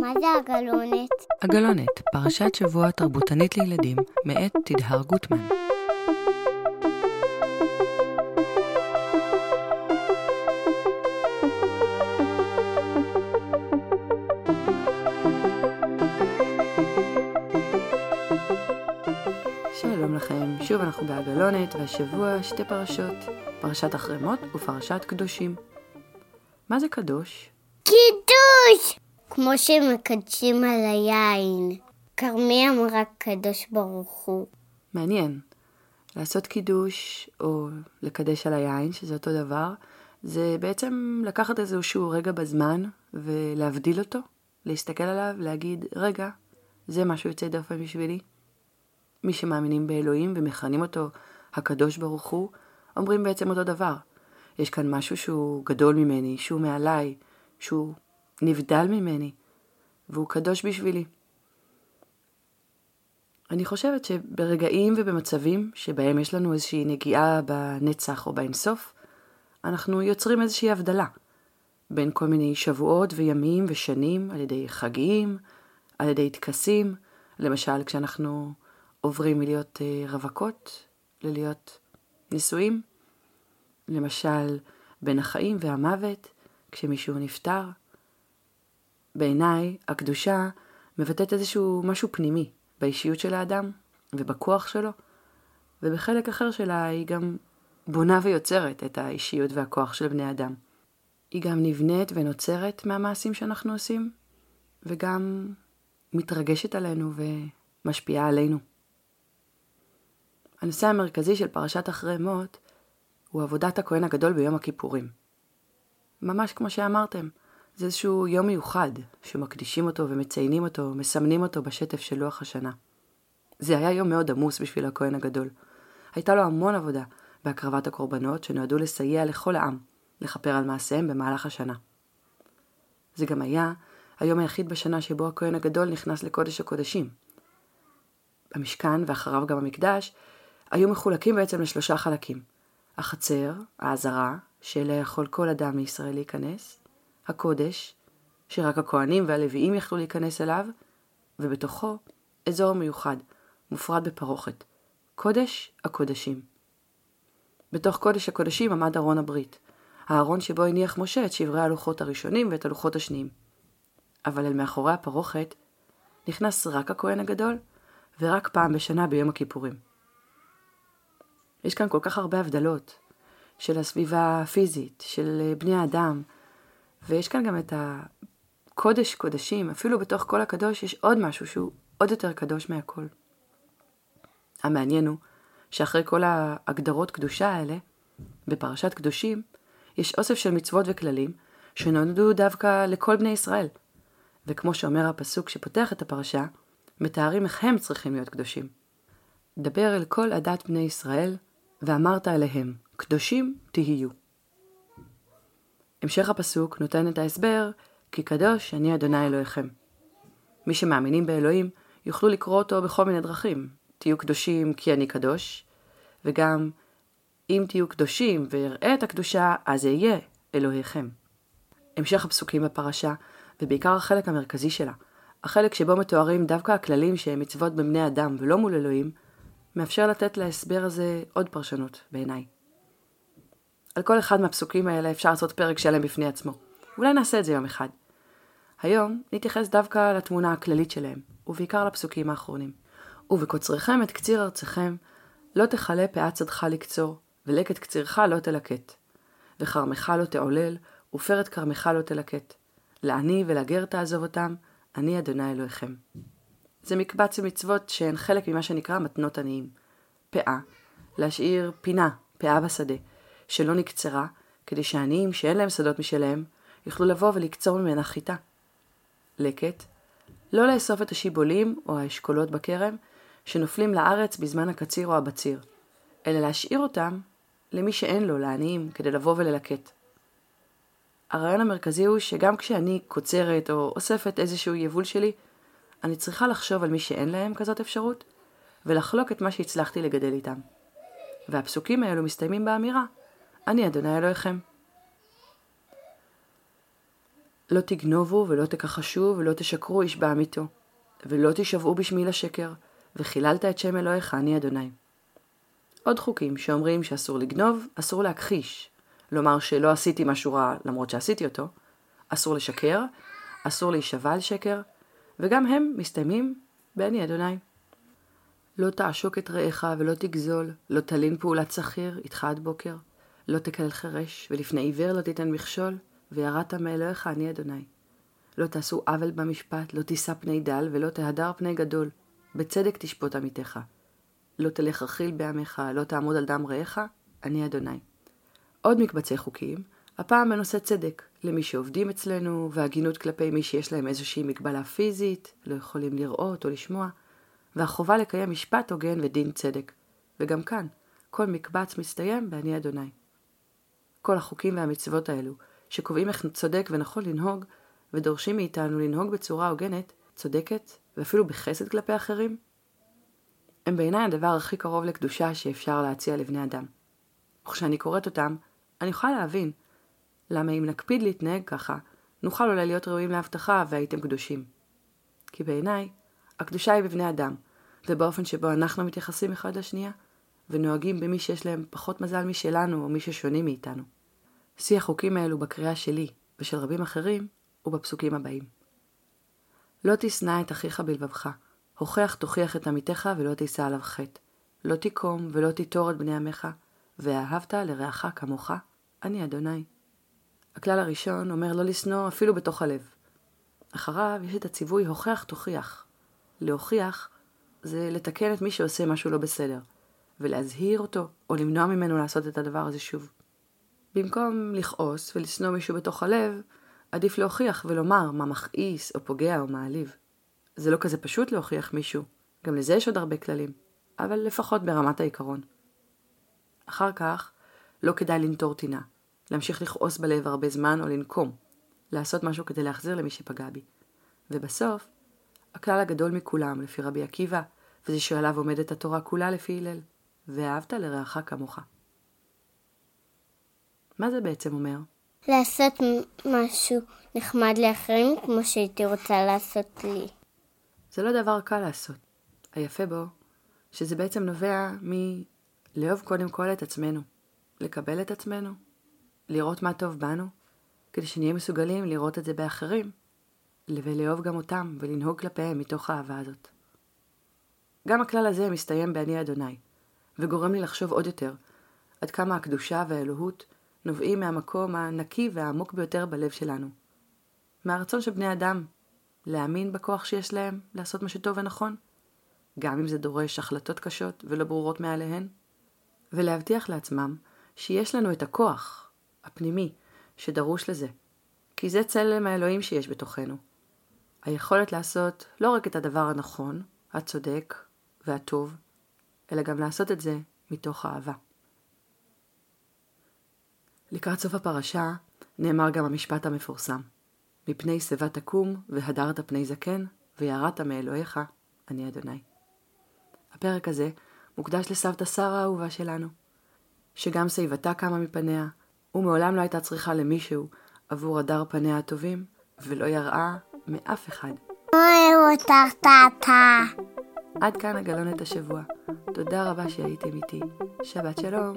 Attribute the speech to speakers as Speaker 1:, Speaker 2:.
Speaker 1: מה זה הגלונת?
Speaker 2: הגלונת, פרשת שבוע תרבותנית לילדים, מאת תדהר גוטמן. שלום לכם, שוב אנחנו בהגלונת, והשבוע שתי פרשות, פרשת החרמות ופרשת קדושים. מה זה קדוש?
Speaker 1: קידוש! כמו שמקדשים על היין. כרמי אמרה קדוש ברוך הוא.
Speaker 2: מעניין. לעשות קידוש או לקדש על היין, שזה אותו דבר, זה בעצם לקחת איזשהו רגע בזמן ולהבדיל אותו, להסתכל עליו, להגיד, רגע, זה משהו יוצא דופן בשבילי. מי שמאמינים באלוהים ומכנים אותו הקדוש ברוך הוא, אומרים בעצם אותו דבר. יש כאן משהו שהוא גדול ממני, שהוא מעליי, שהוא נבדל ממני, והוא קדוש בשבילי. אני חושבת שברגעים ובמצבים שבהם יש לנו איזושהי נגיעה בנצח או באינסוף, אנחנו יוצרים איזושהי הבדלה בין כל מיני שבועות וימים ושנים על ידי חגים, על ידי טקסים, למשל כשאנחנו עוברים מלהיות אה, רווקות ללהיות נשואים, למשל בין החיים והמוות, כשמישהו נפטר. בעיניי, הקדושה מבטאת איזשהו משהו פנימי באישיות של האדם ובכוח שלו, ובחלק אחר שלה היא גם בונה ויוצרת את האישיות והכוח של בני אדם. היא גם נבנית ונוצרת מהמעשים שאנחנו עושים, וגם מתרגשת עלינו ומשפיעה עלינו. הנושא המרכזי של פרשת אחרי מות הוא עבודת הכהן הגדול ביום הכיפורים. ממש כמו שאמרתם, זה איזשהו יום מיוחד שמקדישים אותו ומציינים אותו, מסמנים אותו בשטף של לוח השנה. זה היה יום מאוד עמוס בשביל הכהן הגדול. הייתה לו המון עבודה בהקרבת הקורבנות שנועדו לסייע לכל העם לכפר על מעשיהם במהלך השנה. זה גם היה היום היחיד בשנה שבו הכהן הגדול נכנס לקודש הקודשים. המשכן ואחריו גם המקדש היו מחולקים בעצם לשלושה חלקים. החצר, העזרה, שאליה יכול כל אדם מישראל להיכנס, הקודש, שרק הכהנים והלוויים יכלו להיכנס אליו, ובתוכו אזור מיוחד, מופרד בפרוכת, קודש הקודשים. בתוך קודש הקודשים עמד ארון הברית, הארון שבו הניח משה את שברי הלוחות הראשונים ואת הלוחות השניים. אבל אל מאחורי הפרוכת נכנס רק הכהן הגדול, ורק פעם בשנה ביום הכיפורים. יש כאן כל כך הרבה הבדלות של הסביבה הפיזית, של אה, בני האדם, ויש כאן גם את הקודש קודשים, אפילו בתוך כל הקדוש יש עוד משהו שהוא עוד יותר קדוש מהכל. המעניין הוא שאחרי כל ההגדרות קדושה האלה, בפרשת קדושים, יש אוסף של מצוות וכללים שנולדו דווקא לכל בני ישראל. וכמו שאומר הפסוק שפותח את הפרשה, מתארים איך הם צריכים להיות קדושים. דבר אל כל עדת בני ישראל, ואמרת אליהם, קדושים תהיו. המשך הפסוק נותן את ההסבר, כי קדוש אני אדוני אלוהיכם. מי שמאמינים באלוהים יוכלו לקרוא אותו בכל מיני דרכים. תהיו קדושים כי אני קדוש, וגם אם תהיו קדושים ואראה את הקדושה, אז אהיה אלוהיכם. המשך הפסוקים בפרשה, ובעיקר החלק המרכזי שלה, החלק שבו מתוארים דווקא הכללים שהם מצוות בבני אדם ולא מול אלוהים, מאפשר לתת להסבר הזה עוד פרשנות, בעיניי. על כל אחד מהפסוקים האלה אפשר לעשות פרק שלם בפני עצמו. אולי נעשה את זה יום אחד. היום נתייחס דווקא לתמונה הכללית שלהם, ובעיקר לפסוקים האחרונים. ובקוצריכם את קציר ארציכם, לא תכלה פאת צדך לקצור, ולקט קצירך לא תלקט. וכרמך לא תעולל, ופרת כרמך לא תלקט. לעני ולגר תעזוב אותם, אני אדוני אלוהיכם. זה מקבץ מצוות שהן חלק ממה שנקרא מתנות עניים. פאה, להשאיר פינה, פאה בשדה, שלא נקצרה, כדי שעניים שאין להם שדות משלהם, יוכלו לבוא ולקצור ממנה חיטה. לקט, לא לאסוף את השיבולים או האשכולות בכרם, שנופלים לארץ בזמן הקציר או הבציר, אלא להשאיר אותם למי שאין לו, לעניים, כדי לבוא וללקט. הרעיון המרכזי הוא שגם כשאני קוצרת או אוספת איזשהו יבול שלי, אני צריכה לחשוב על מי שאין להם כזאת אפשרות, ולחלוק את מה שהצלחתי לגדל איתם. והפסוקים האלו מסתיימים באמירה, אני אדוני אלוהיכם. לא תגנובו ולא תכחשו ולא תשקרו איש בעמיתו, ולא תשבעו בשמי לשקר, וחיללת את שם אלוהיך, אני אדוני. עוד חוקים שאומרים שאסור לגנוב, אסור להכחיש. לומר שלא עשיתי משהו רע למרות שעשיתי אותו, אסור לשקר, אסור להישבע על שקר, וגם הם מסתיימים ב"אני אדוני". לא תעשוק את רעך ולא תגזול, לא תלין פעולת שכיר איתך עד בוקר, לא תקלל חרש, ולפני עיוור לא תיתן מכשול, ויראת מאלוהיך אני אדוני. לא תעשו עוול במשפט, לא תישא פני דל, ולא תהדר פני גדול, בצדק תשפוט עמיתך. לא תלך רכיל בעמך, לא תעמוד על דם רעך, אני אדוני. עוד מקבצי חוקים, הפעם בנושא צדק, למי שעובדים אצלנו, והגינות כלפי מי שיש להם איזושהי מגבלה פיזית, לא יכולים לראות או לשמוע, והחובה לקיים משפט הוגן ודין צדק. וגם כאן, כל מקבץ מסתיים ב"אני אדוני". כל החוקים והמצוות האלו, שקובעים איך צודק ונכון לנהוג, ודורשים מאיתנו לנהוג בצורה הוגנת, צודקת, ואפילו בחסד כלפי אחרים, הם בעיניי הדבר הכי קרוב לקדושה שאפשר להציע לבני אדם. וכשאני קוראת אותם, אני יכולה להבין למה אם נקפיד להתנהג ככה, נוכל אולי להיות ראויים להבטחה והייתם קדושים. כי בעיניי, הקדושה היא בבני אדם, ובאופן שבו אנחנו מתייחסים אחד לשנייה, ונוהגים במי שיש להם פחות מזל משלנו או מי ששונים מאיתנו. שיא החוקים האלו בקריאה שלי ושל רבים אחרים הוא בפסוקים הבאים. לא תשנא את אחיך בלבבך, הוכח תוכיח את עמיתך ולא תישא עליו חטא. לא תיקום ולא תיטור את בני עמך, ואהבת לרעך כמוך, אני אדוני. הכלל הראשון אומר לא לשנוא אפילו בתוך הלב. אחריו יש את הציווי הוכח תוכיח. להוכיח זה לתקן את מי שעושה משהו לא בסדר, ולהזהיר אותו או למנוע ממנו לעשות את הדבר הזה שוב. במקום לכעוס ולשנוא מישהו בתוך הלב, עדיף להוכיח ולומר מה מכעיס או פוגע או מעליב. זה לא כזה פשוט להוכיח מישהו, גם לזה יש עוד הרבה כללים, אבל לפחות ברמת העיקרון. אחר כך, לא כדאי לנטור טינה, להמשיך לכעוס בלב הרבה זמן או לנקום, לעשות משהו כדי להחזיר למי שפגע בי. ובסוף, הכלל הגדול מכולם, לפי רבי עקיבא, וזה שעליו עומדת התורה כולה לפי הלל, ואהבת לרעך כמוך. מה זה בעצם אומר?
Speaker 1: לעשות משהו נחמד לאחרים כמו שהייתי רוצה לעשות לי.
Speaker 2: זה לא דבר קל לעשות. היפה בו, שזה בעצם נובע מלאהוב קודם כל את עצמנו, לקבל את עצמנו, לראות מה טוב בנו, כדי שנהיה מסוגלים לראות את זה באחרים, ולאהוב גם אותם ולנהוג כלפיהם מתוך האהבה הזאת. גם הכלל הזה מסתיים ב"אני אדוני", וגורם לי לחשוב עוד יותר עד כמה הקדושה והאלוהות נובעים מהמקום הנקי והעמוק ביותר בלב שלנו. מהרצון של בני אדם להאמין בכוח שיש להם לעשות מה שטוב ונכון, גם אם זה דורש החלטות קשות ולא ברורות מעליהן, ולהבטיח לעצמם שיש לנו את הכוח הפנימי שדרוש לזה, כי זה צלם האלוהים שיש בתוכנו. היכולת לעשות לא רק את הדבר הנכון, הצודק והטוב, אלא גם לעשות את זה מתוך אהבה. לקראת סוף הפרשה נאמר גם המשפט המפורסם: מפני שיבה תקום, והדרת פני זקן, ויראת מאלוהיך, אני אדוני. הפרק הזה מוקדש לסבתא שרה האהובה שלנו, שגם שיבתה קמה מפניה, ומעולם לא הייתה צריכה למישהו עבור הדר פניה הטובים, ולא יראה מאף אחד.
Speaker 1: אוהב אותך, טאטה.
Speaker 2: עד כאן הגלונת השבוע. תודה רבה שהייתם איתי. שבת שלום.